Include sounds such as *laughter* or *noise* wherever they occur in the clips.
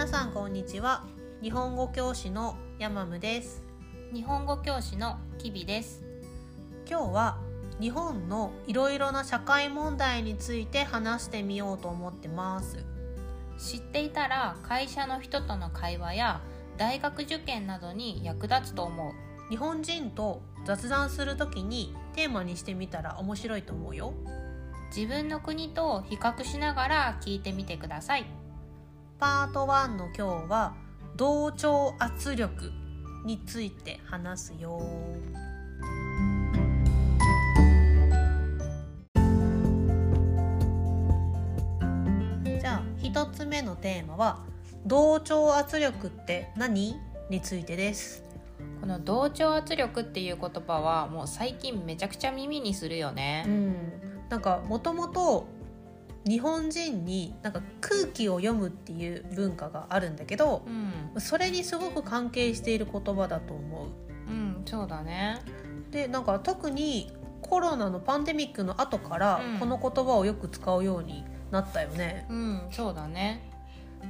皆さんこんにちは。日本語教師のヤマムです。日本語教師のきびです。今日は日本のいろいろな社会問題について話してみようと思ってます。知っていたら会社の人との会話や大学受験などに役立つと思う。日本人と雑談するときにテーマにしてみたら面白いと思うよ。自分の国と比較しながら聞いてみてくださいパート1の今日は同調圧力について話すよ。じゃあ一つ目のテーマは同調圧力って何についてです。この同調圧力っていう言葉はもう最近めちゃくちゃ耳にするようねん。なんかもともと日本人になんか空気を読むっていう文化があるんだけどうん、それにすごく関係している言葉だと思う。うん、そうだね。でなんか特にコロナのパンデミックの後からうん。この言葉をよく使うようになったよね。うんそうだね。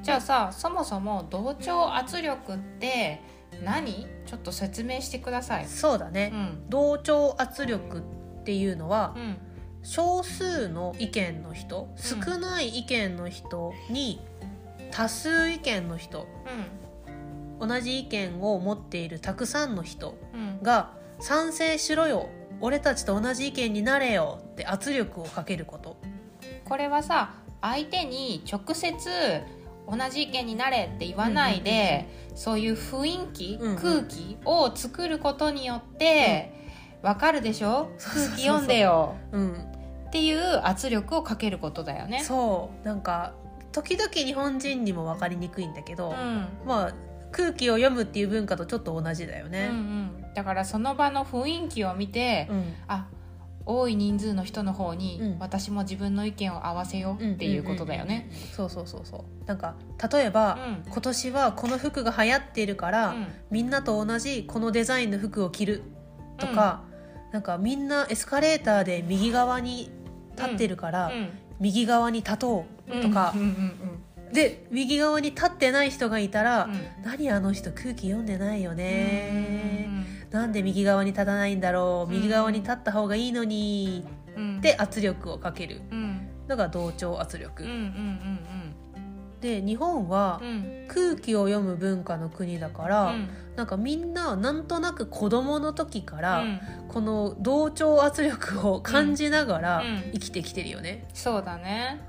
じゃあさそもそも同調圧力って何？ちょっと説明してください。そうだね、うん。同調圧力っていうのはうん少数の意見の人少ない意見の人に多数意見の人同じ意見を持っているたくさんの人うん。うんが賛成しろよ俺たちと同じ意見になれよって圧力をかけること。これはさ相手に直接同じ意見になれって言わないで、そういう雰囲気、うんうん。空気を作ることによって、わかるでしょ？空気読んでよ。うん、っていう圧力をかけることだよね。そう。なんか時々日本人にも分かりにくいんだけど、うん。まあ空気を読むっていう文化とちょっと同じだようんうね。ん、だからその場の雰囲気を見て、うん。あ多い人数の人の方に、うん。私も自分の意見を合わせようっていうことだよね。そうそうそうそう。なんか例えば、うん。今年はこの服が流行っているから、うん。みんなと同じこのデザインの服を着るとか、なんかみんなエスカレーターで右側に立ってるから、うん右側に立とうとか。うん、うんうんで右側に立ってない人がいたら、うん。何あの人空気読んでないよね、うんなんで右側に立たないんだろう。うん。右側に立った方がいいのに。うん。って圧力をかける。うん。のが同調圧力、うんうんうんで日本はうん。うん空気を読む文化の国だから、うん。なんかみんななんとなく子供の時から、うん。この同調圧力を感じながらうん。生きてきてるよね。そうだね。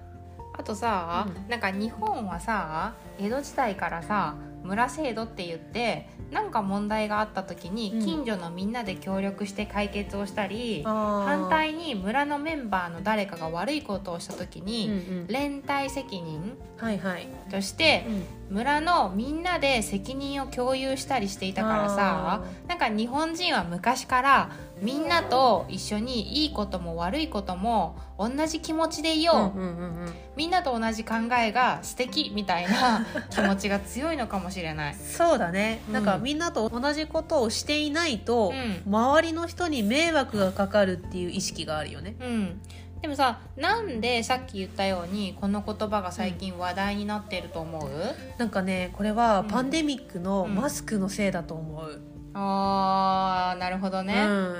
あとさ、うん。なんか日本はさ江戸時代からさ村制度って言ってなんか問題があった時にうん。近所のみんなで協力して解決をしたり、反反対に村のメンバーの誰かが悪いことをした時うんに、うん、連帯責任はいはい、としてうん。村のみんなで責任を共有したりしていたからさなんか日本人は昔からみんなと一緒にいいことも悪いことも同じ気持ちでいよう、うんうんうんうん。みんなと同じ考えが素敵みたいな *laughs* 気持ちが強いのかもしれない。そうだね、うん。なんかみんなと同じことをしていないと、う周りの人に迷惑がかかるっていう意識があるよね。うん、でもさなんでさっき言ったようにこの言葉が最近話題になってると思う、なんかねこれはうん。パンデミックのうんマスクのせいだと思う。あーなるほどね、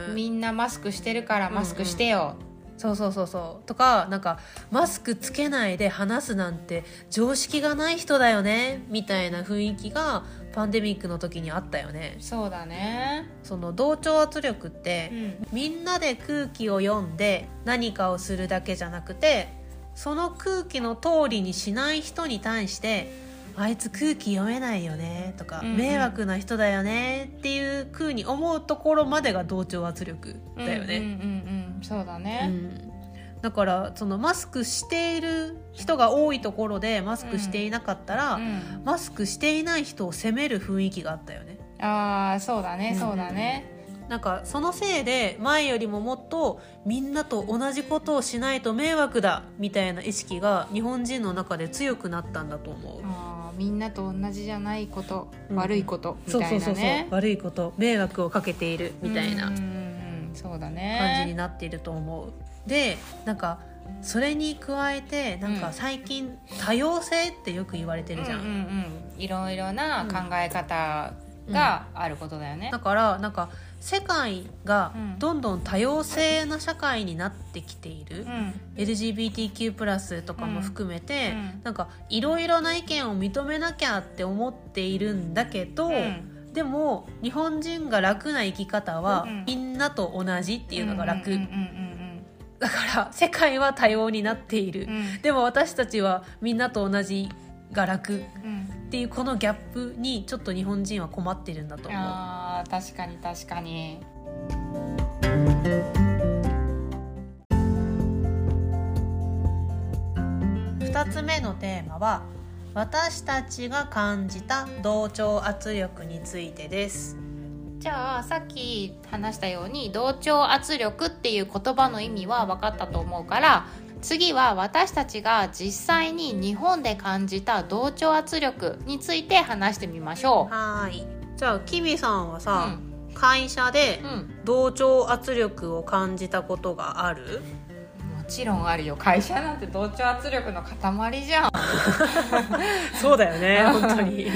うん。みんなマスクしてるからマスクしてよ、そうそうそうそう。とかなんかマスクつけないで話すなんて常識がない人だよねみたいな雰囲気がパンデミックの時にあったよね。そうだね。その同調圧力って、うん。みんなで空気を読んで何かをするだけじゃなくてその空気の通りにしない人に対してあいつ空気読めないよねとか、うんうん。迷惑な人だよねっていう風に思うところまでが同調圧力だよね。うんうんうんうん。そうだうね、ん。だからそのマスクしている人が多いところでマスクしていなかったら、うんマスクしていない人を責める雰囲気があったよね。ああそうだねうん。そうだね、なんかそのせいで前よりももっとみんなと同じことをしないと迷惑だみたいな意識が日本人の中で強くなったんだと思う。みんなと同じじゃないこと、うん。悪いことみたいうなね悪いこと迷惑をかけているみたいな。そうだ感じねになっていると思う。でなんかそれに加えてなんか最近多様性ってよく言われてるじゃん。うんうんうん。いろいろな考え方があることだよね。だからなんか世界がうんどんどん多様性な社会になってきている、うん。LGBTQ+ とかも含めて、うん。なんかいろいろな意見を認めなきゃって思っているんだけど、うん。でも日本人が楽な生き方はうん。みんなと同じっていうのが楽、だから世界は多様になっている、でも私たちはみんなと同じが楽。うんっていうこのギャップにちょっと日本人は困ってるんだと思う。あー確かに確かに2つ目のテーマは私たちが感じた同調圧力についてですじゃあさっき話したように同調圧力っていう言葉の意味は分かったと思うから次は私たちが実際に日本で感じた同調圧力について話してみましょはーい。じゃあキビさんはう。さ、会社でうん、うん同調圧力を感じたことがある？もちろんあるよ。会社なんて同調圧力の塊じゃん。*laughs* そうだよね *laughs* 本当に。例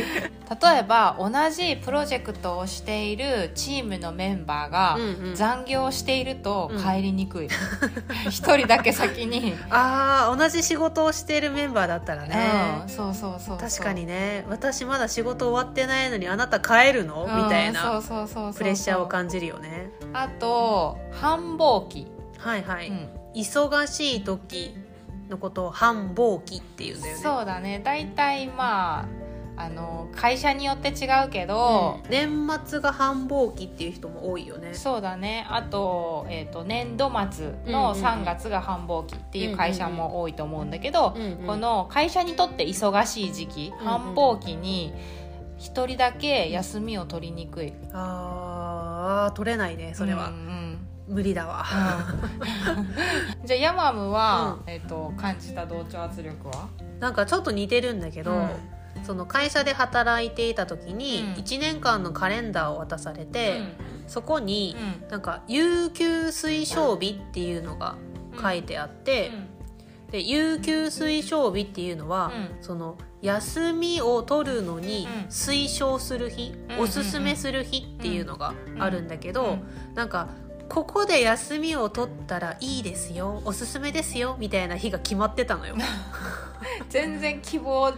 えば同じプロジェクトをしているチームのメンバーがうんうん。残業しているとうん帰りにくい。*laughs* 一、人だけ先に、あー同じ仕事をしているメンバーだったらね。うん、そうそうそうそう。確かにね。私まだ仕事終わってないのにあなた帰るの？みたいうんなそうそうそうそう。プレッシャーを感じるよね。あと繁忙期、はいはい、うん忙しい時のことを繁忙期っていうんだよね。そうだね。大体まああの会社によって違うけど、うん。年末が繁忙期っていう人も多いよね。そうだね。あと,、えー、と年度末うんうんのうん。3月が繁忙期っていう会社も多いと思うんだけど、うんうんこの会社にとって忙しい時期、うん繁忙期に一人だけ休みを取りにくい、あー取れないねそれは、うんうん無理だわ。うん。じゃあヤマムは、えー、と感じた同調圧力は、なんかちょっと似てるんだけど、うん。その会社で働いていた時にうん。1年間のカレンダーを渡されて、そこにうん。なんか有給推奨日っていうのが書いてあって、で有給推奨日っていうのは、うん。その休みを取るのにうん。推奨する日、うん。おすすめする日っていうのがあるんだけど、うん。なんかここで休みを取ったらいいですよおすすめですよみたいな日が決まってたのよ。*laughs* 全然希望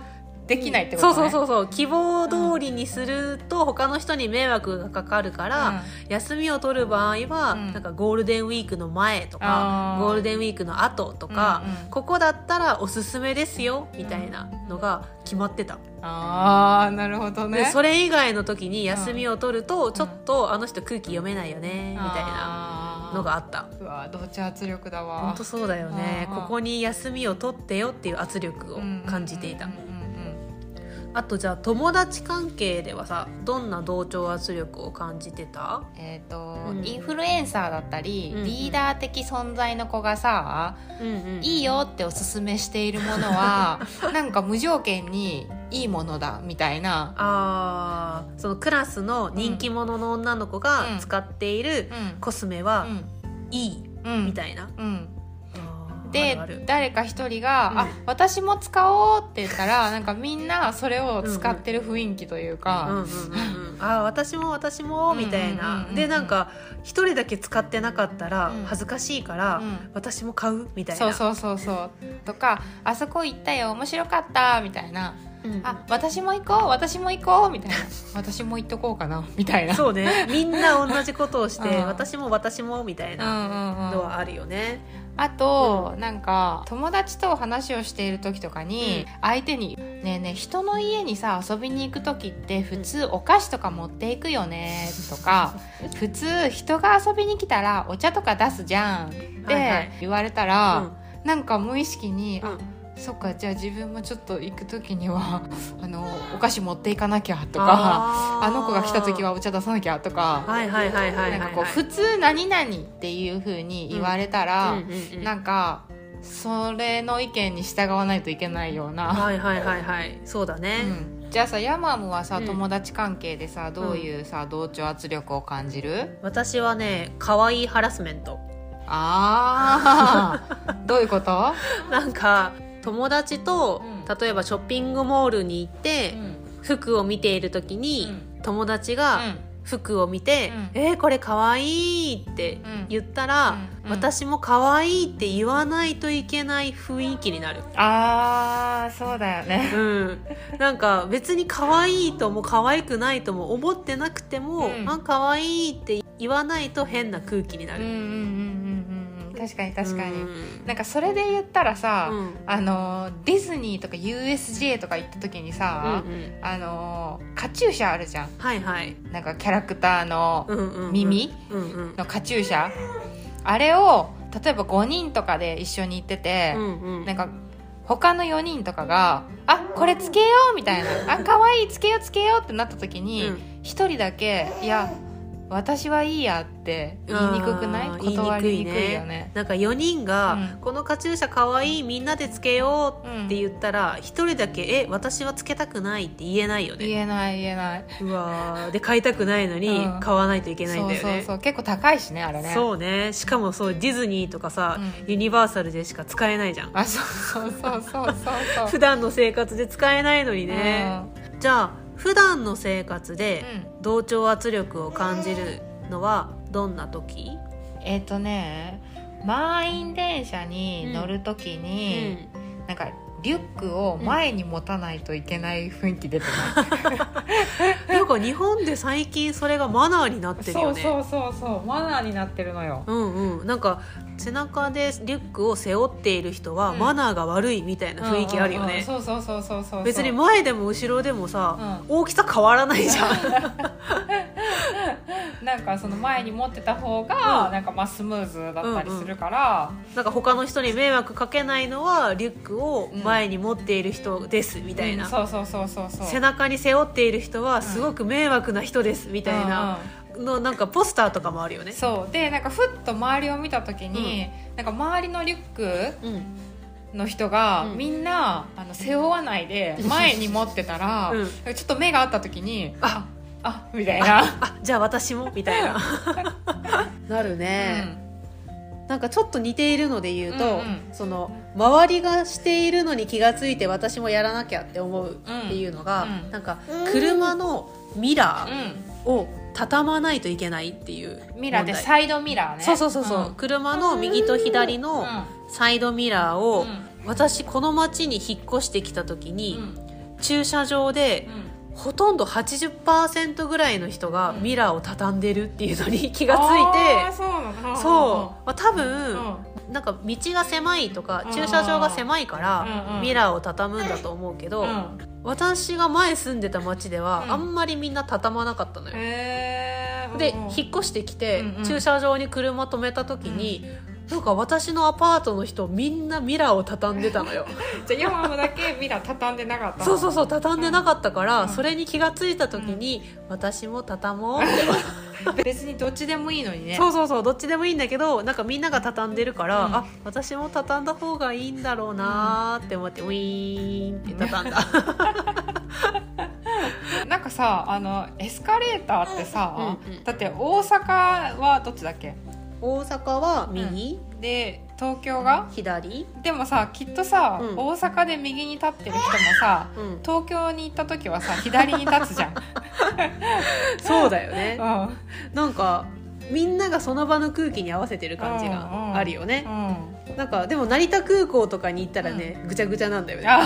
できないってこと、ね、そうそうそうそう。希望通りにすると他の人に迷惑がかかるから、うん。休みを取る場合は、うん。なんかゴールデンウィークの前とかゴールデンウィークの後とか、うんうん。ここだったらおすすめですよみたいなのが決まってた、ああなるほどね。でそれ以外の時に休みを取ると、ちょっとあの人空気読めないよねみたいなのがあった。うわ同調圧力だわ。本当そうだよね。ここに休みを取ってよっていう圧力を感じていた。うんうんうんあとじゃあ友達関係ではさどんな同調圧力を感じてた？えっ、と、うん。インフルエンサーだったり、うんうん。リーダー的存在の子がさ、うんうん。いいよっておすすめしているものは *laughs* なんか無条件にいいものだみたいな、あーそのクラスの人気者の女の子がうん。使っているうん。コスメはいいうんみたいな、うん、で誰か一人が、うん。あ私も使おうって言ったら *laughs* なんかみんなそれを使ってる雰囲気というか、あー私も私もみたいな、でなんか一人だけ使ってなかったらうん。恥ずかしいから、うん。私も買う？みたいな。そうそうそうそう。とかあそこ行ったよ面白かったみたいなうん。うんあ私も行こう私も行こうみたいな。*laughs* 私も行っとこうかなみたいな。そうね。みんな同じことをして、うん。私も私もみたいうんなうんうん。のはあるよね、あと、なんか友達と話をしている時とかに、相手に「ねえねえ人の家にさ遊びに行く時って普通お菓子とか持っていくよね」とか「*laughs* 普通人が遊びに来たらお茶とか出すじゃん」ってはいはい。言われたら、うん。なんか無意識に「うん。あそっかじゃあ自分もちょっと行く時には *laughs* あのお菓子持っていかなきゃ」とかあの子が来た時はお茶出さなきゃ」とか。普通何々っていう風に言われたら、うんうんうんなんかそれの意見に従わないといけないような、はいはいはいはい。そうだね、うん。じゃあさヤマムはさうん。友達関係でさどういうさ同調圧力を感じる？私はね可愛いハラスメント。ああ *laughs* どういうこと？なんか友達と、うん。例えばショッピングモールに行って、服を見ている時に、友達が服を見て「うん。えーこれかわいい」って言ったら、うん。私もかわいいって言わないといけない雰囲気になる。ああそうだよね。うん、なんか別に可愛いとも可愛くないとも思ってなくても、うん。あ可愛いって言わないと変な空気になる。うんうんうんうんうん確かに確かに、うん。なんかそれで言ったらさ、うん。あのディズニーとか USJ とか行った時にさ、うんうん。あのカチューシャあるじゃん。はいはい。なんかキャラクターの耳のカチューシャ。あれを例えば5人とかで一緒に行ってて、うんうん。なんか他の4人とかが「あこれつけよう」みたいな「あ可愛いつけようつけよう」ってなった時にうん。一、人だけ「いや私はいいや」って言いにくくない？断りにく言いにくいね。ね。なんか4人が、うん。このカチューシャかわいいみんなでつけようって言ったら一、人だけ「え私はつけたくない」って言えないよね。言えない言えない。うわー。で買いたくないのにうん。買わないといけないんだよね、そうそう結構高いしねあれね。そうね。しかもそうディズニーとかさ、うん。ユニバーサルでしか使えないじゃん。あそうそうそうそうそうそう。*laughs* 普段の生活で使えないのにね、じゃあ普段の生活でうん。同調圧力を感じるのはどんな時、えっ、とね満員電車に乗る時うに、ん、なんかリュックを前に持たないといけない雰囲気出てない、*laughs* なんか日本で最近それがマナーになってるよね。そうそうそうマナーになってるのよ。うんうん。なんか背中でリュックを背負っている人はうん。マナーが悪いみたいな雰囲気あるようんうんうん。ねそうそうそうそうそう。別に前でも後ろでもさ、大きさ変わらないじゃん。*laughs* なんかその前に持ってた方がうん。なんかまあスムーズだったりするから、なんか他の人に迷惑かけないのはリュックを前に持っている人ですみたいな、うん。そうそうそうそうそう。背中に背負っている人はすごく迷惑な人ですみたいなのなんかポスターとかもあるよね。そう。でなんかふっと周りを見た時に、なんか周りのリュックうん。の人が、うん。みんなあの背負わないで前に持ってたら、*laughs* うん。ちょっと目が合った時にあ。あみたいな、あじゃあ私もみたいな。*laughs* なるね、なんかちょっと似ているので言うと、うんうん。その周りがしているのに気がついて私もやらなきゃって思うっていうのが、うん。うん。なんか車のミラうん。ーを畳まないといけないっていううん、ミラーでサイドミラーね。そうそうそうそう、ん。車の右と左のサイドミラーを、私この町に引っ越してきた時うんに、うん。駐車場でうん。ほとんど80%ぐらいの人がうん。ミラーを畳んでるっていうのに気がついて、そうなの。そう、まあ、多うん。分、なんか道が狭いとかうん。駐車場が狭いからうんうん。ミラーを畳むんだと思うけど、うん私が前住んでた町ではうん。あんまりみんな畳まなかったのよ。で引っ越してきてうんうん。駐車場に車止めた時になんか私のアパートの人みんなミラーを畳んでたのよ。*laughs* じゃあヤマムだけミラー畳んでなかったの？そうそうそう畳んでなかったかうん。らそれに気がついた時に私も畳もうって。*laughs* 別にどっちでもいいのにね。そうそうそうどっちでもいいんだけどなんかみんなが畳んでるから、うん。あ私も畳んだ方がいいんだろうなーって思ってウィーンって畳んだ。*laughs* なんかさあのエスカレーターってさ、うんうん。だって大阪はどっちだっけ？大阪は右、で東京が？左、でもさきっとさ、うん。大阪で右に立ってる人もさうん、東京に行った時はさ左に立つじゃん、*laughs* そうだよね。*laughs* うん。なんかみんながその場の空気に合わせてる感じがあるよね、なんかでも成田空港とかに行ったらね、ぐちゃぐちゃなんだよね。あ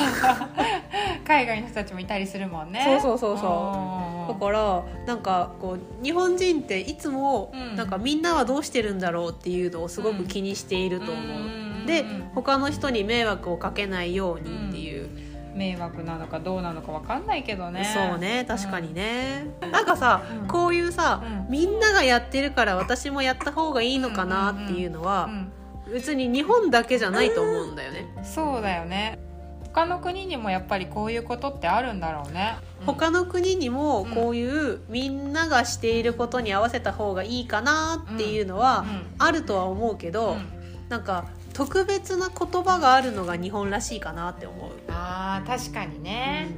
海外の人たちもいたりするもんね。そうそうそうそう。だからなんかこう日本人っていつもうん。なんかみんなはどうしてるんだろうっていうのをすごく気にしていると思う、で他の人に迷惑をかけないようにっていう、迷惑なのかどうなのかわかんないけどね。そうね確かにね、なんかさ、うん。こういうさ、うん。みんながやってるから私もやった方がいいのかなっていうのは、うん別に日本だけじゃないと思うんだよね、そうだよね。他の国にもやっぱりこういうことってあるんだろうね、他の国にもこういうみんながしていることに合わせた方がいいかなっていうのはあるとは思うけど、なんか特別な言葉があるのが日本らしいかなって思う。あー確かにね、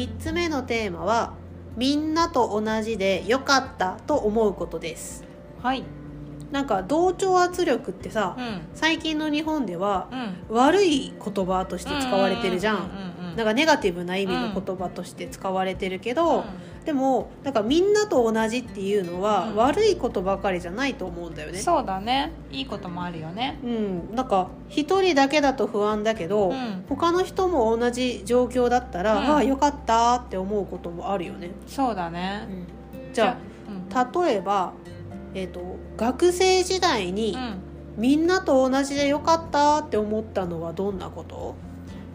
3つ目ののテーマはみんなと同じで良かったと思うことです。はい。なんか同調圧力ってさ、うん。最近の日本ではうん。悪い言葉として使われてるじゃん,、うんうんうんうんなんかネガティブな意味の言葉として使われてるけど、でもなんかみんなと同じっていうのは、うん。悪いことばかりじゃないと思うんだよね。そうだね。いいこともあるよね。うん、なんか一人だけだと不安だけど、うん。他の人も同じ状況だったら、うん。ああよかったって思うこともあるよね、そうだね。じゃああ例えば、えー、と学生時代に、うん。みんなと同じでよかったって思ったのはどんなこと、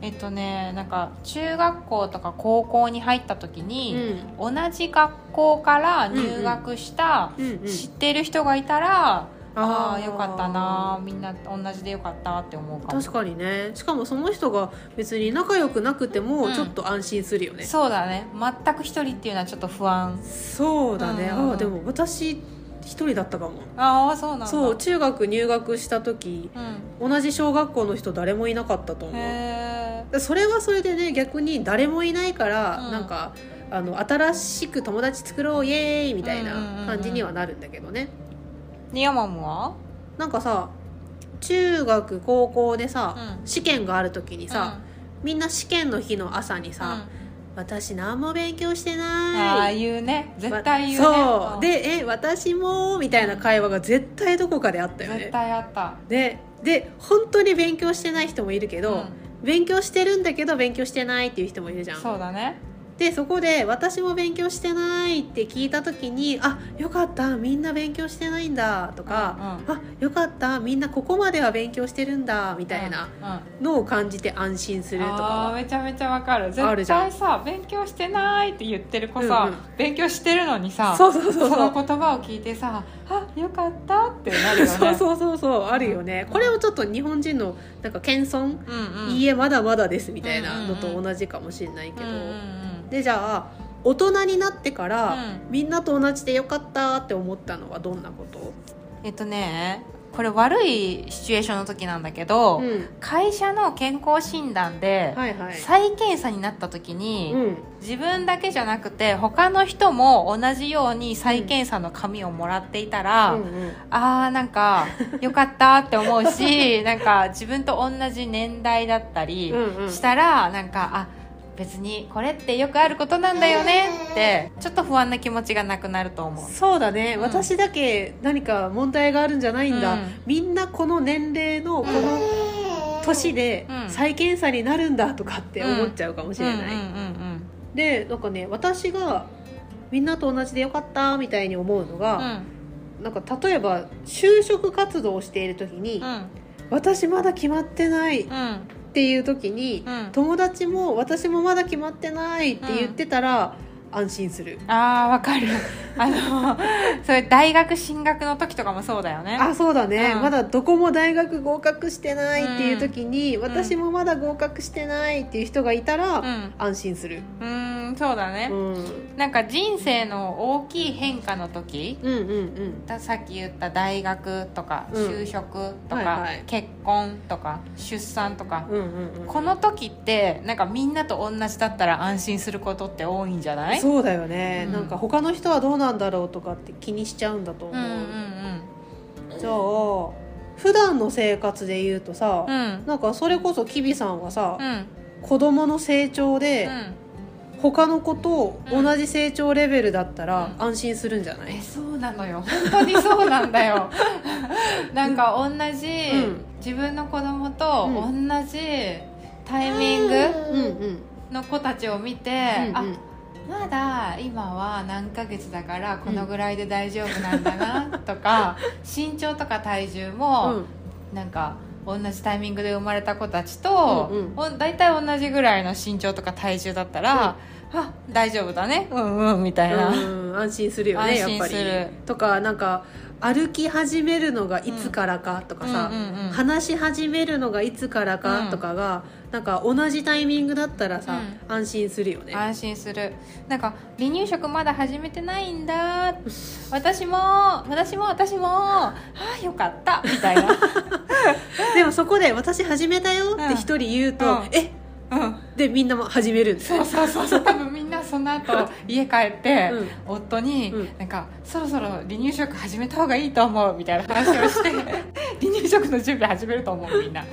えっとねなんか中学校とか高校に入った時うに、ん。同じ学校から入学した、うんうん、知ってる人がいたら、ああーよかったなみんな同じでよかったって思うかも。確かにね。しかもその人が別に仲良くなくてもうん。ちょっと安心するよね、そうだね。全く一人っていうのはちょっと不安。そうだね、うん。ああでも私一人だったかも。ああそうなんだ。そう中学入学した時うん。同じ小学校の人誰もいなかったと思うそれはそれでね逆に誰もいないから、うん。なんかあの新しく友達作ろうイエーイみたいなうんうんうんうん。感じにはなるんだけどね、えニヤマムは？なんかさ中学高校でさ、うん。試験がある時にさ、みんな試験の日の朝にうん。さ、私何も勉強してうんあない。あ言うね。絶対言うね。そう、ん。で「え私も」みたいな会話が絶対どこかであったよ絶ね対あった。でで本当に勉強してない人もいるけど、うん勉強してるんだけど勉強してないっていう人もいるじゃん。そうだね。でそこで私も勉強してないって聞いた時にあよかったみんな勉強してないんだとか、あよかったみんなここまでは勉強してるんだみたいなうんうん。のを感じて安心するとかはあーめちゃめちゃわかる。絶対さ勉強してないって言ってる子さ、うんうん。勉強してるのにさその言葉を聞いてさあよかったってなるよね。*laughs* そうそうそうそうあるよね。これをちょっと日本人のなんか謙遜、うんうん、いいえまだまだですみたいなのと同じかもしれないけど、うんうんうんでじゃあ大人になってから、うん。みんなと同じでよかったって思ったのはどんなこと、えっとねこれ悪いシチュエーションの時なんだけど、うん。会社の健康診断で、はいはい。再検査になった時に、うん。自分だけじゃなくて他の人も同じように再検査の紙をもらっていたら、うんうんあーなんかよかったって思うし *laughs* なんか自分と同じ年代だったりうんうん。したら、なんかあ別にこれってよくあることなんだよねってちょっと不安な気持ちがなくなると思う。そうだね、うん。私だけ何か問題があるんじゃないんだ、うん。みんなこの年齢のこの年でうん。再検査になるんだとかって思っちゃうかもしれない、でなんかね私がみんなと同じでよかったみたいに思うのうが、ん。なんか例えば就職活動をしている時に、うん。私まだ決まってないっうんていう時に、うん。友達も私もまだ決まってないって言ってたら、安心する。あーわかる。*laughs* あのそれ大学進学の時とかもそうだよね。あそうだね、うん。まだどこも大学合格してないっていう時に、ん。私もまだ合格してないっていう人がいたら、うん。安心する、うーんそうだね、うん、なんか人生の大きい変化の時うんうんうん。ださっき言った大学とかうん。就職とか、はいはい。結婚とか出産とか、うんうんうん。この時ってなんかみんなと同じだったら安心することって多いんじゃない？そうだよね、うん。なんか他の人はどうなんだろうとかって気にしちゃうんだと思う、うんうんじゃあ普段の生活で言うとさ、うん。うんなんかそれこそキビさんはさ、うん。子供の成長で、うん。他の子と同じ成長レベルだったらうん。安心するんじゃない、えそうなのよ。本当にそうなんだよ。*laughs* なんか同じ、うん。自分の子供とう同じタイミングうんうんの子たちを見て、うん。あまだ今は何ヶ月だからこのぐらいで大丈夫なんだなとか身長とか体重うもん。なんか同じタイミングで生まれた子たちと、大体同じぐらいの身長とか体重だったら、あ大丈夫だね。うんうんみたいな、うん安心するよねやっ安ぱりとかなんか歩き始めるのがいつからかとかさ、うんうんうん話し始めるのがいつからかとかが、なんか同じタイミングだったらさ、安心するよね。安心する。なんか離乳食まだ始めてないんだ。私も私も私も。ああよかった。みたいな。*laughs* でもそこで「私始めたよ」って一人言うと「うん。え？うん。でみんなも始めるんだよ。そうそうそうそう。多分そその後家帰って、うん。夫に、うん。なんかそろそろ離乳食始めた方がいいと思うみたいな話をして *laughs* 離乳食の準備始めると思うみんな、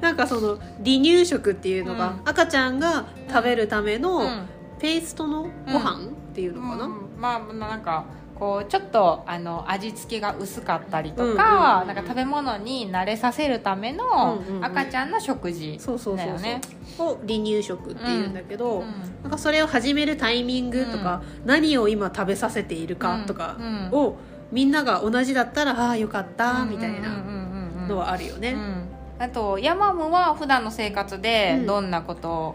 なんかその離乳食っていうのが、うん。赤ちゃんが食べるためのうん。ペーストのご飯っていうのかな、うん。まあなんかこうちょっとあの味付けが薄かったりとか、うんうんうんなんか食べ物に慣れさせるためのうんうんうん。赤ちゃんの食事そうそうそうそう、だよね。を離乳食っていうんだけど、うんなんかそれを始めるタイミングとか、何を今食べさせているかとかうんを、みんなが同じだったらああよかったみたいなうんうんうん。うんのはあるよね、うん。あとヤマムは普段の生活でうん。どんなことを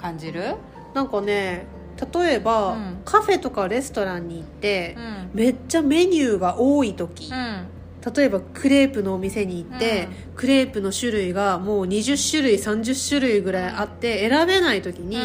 感じる、なんかね例えば、うん。カフェとかレストランに行ってう、ん。めっちゃメニューが多い時、うん。例えばクレープのお店に行って、うクレープの種類がもう20種類30種類ぐらいあって選べない時に、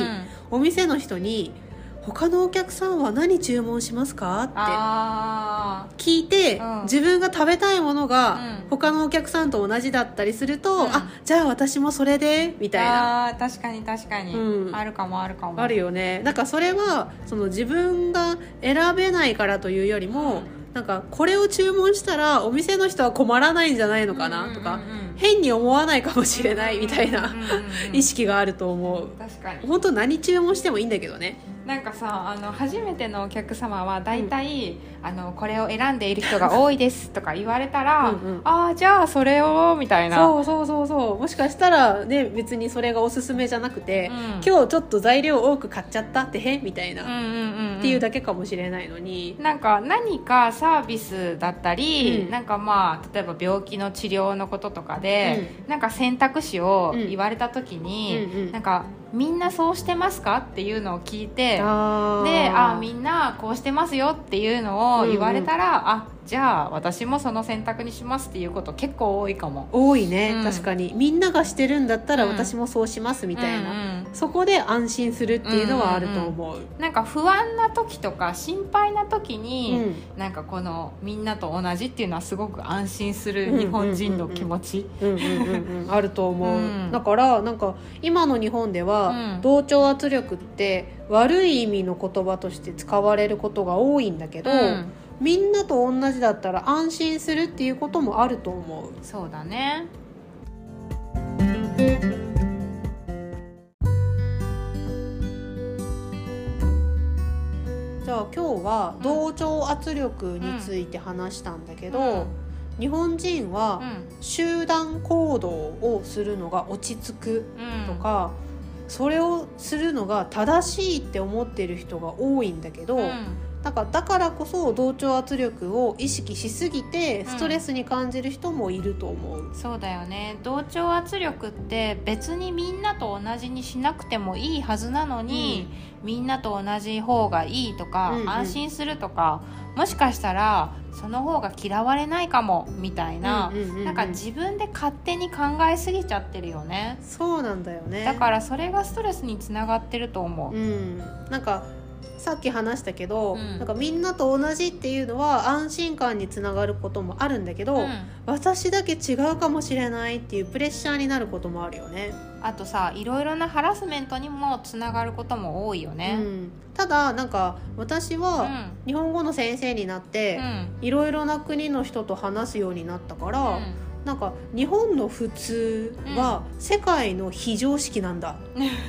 お店の人に「他のお客さんは何注文しますか?」って。あ聞いて、うん。自分が食べたいものがうん。他のお客さんと同じだったりすると、うん。あじゃあ私もそれでみーたいな。あー確かに確かに、うん。あるかもあるかも。あるよね。なんかそれはその自分が選べないからというよりも、なんかこれを注文したらお店の人は困らないんじゃないのかなとか、うんうんうん。うん変に思わないかもしれないみたいなうんうんうん。*laughs* 意識があると思う。確かに。本当何注文してもいいんだけどねなんかさあの初めてのお客様は大体、あのこれを選んでいる人が多いですとか言われたらうんうん。ああじゃあそれをみたいな。そうそうそうそう。もしかしたらね別にそれがおすすめじゃなくて、うん。今日ちょっと材料多く買っちゃったってへ？みたいな、うんうんうんうん。っていうだけかもしれないのに、なんか何かサービスだったり、うん。なんかまあ例えば病気の治療のこととかで、なんか選択肢を言われた時に、うんうん。なんかみんなそうしてますか？っていうのを聞いてであみんなこうしてますよっていうのを言われたら、あじゃあ私もその選択にしますっていうこと結構多いかも。多いね、うん。確かに。みんながしてるんだったらうん。私もそうしますみたいな、うんうんそこで安心するっていうのはあると思う、なんか不安な時とか心配な時うに、ん。なんかこのみんなと同じっていうのはすごく安心する日本人の気持ち、うんうんうんうんあると思う、うんだからなんか今の日本では、うん同調圧力って悪い意味の言葉として使われることが多いんだけど、うん。みんなと同じだったら安心するっていうこともあると思う。そうだねじゃあ今日は同調圧力について話したんだけど、日本人はうん集団行動をするのが落ち着くうん。とか、それをするのが正しいって思ってる人が多いんだけど、うんなんかだからこそ同調圧力を意識しすぎてストレスに感じる人もいると思う。そうだよね。同調圧力って別にみんなと同じにしなくてもいいはずなのに、みんなと同じ方がいいとか、うんうん。安心するとかもしかしたらその方が嫌われないかもみたいな、うんうんうんうん。なんか自分で勝手に考えすぎちゃってるよね。そうなんだよね。だからそれがストレスにつながってると思う、うん、なんかさっき話したけど、うん。なんかみんなと同じっていうのは安心感につながることもあるんだけど、うん。私だけ違うかもしれないっていうプレッシャーになることもあるよね。あとさいろいろなハラスメントにもつながることも多いようね、ん、ただなんか私うん。は日本語の先生になってうん。いろいろな国の人と話すようになったから、なんか日本の普通は世界の非常識なんだ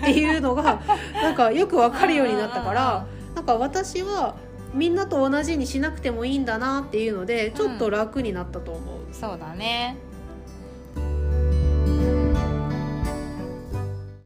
っていうのが *laughs* なんかよくわかるようになったからなんか私はみんなと同じにしなくてもいいんだなっていうのでちょっと楽になったと思う。そうだね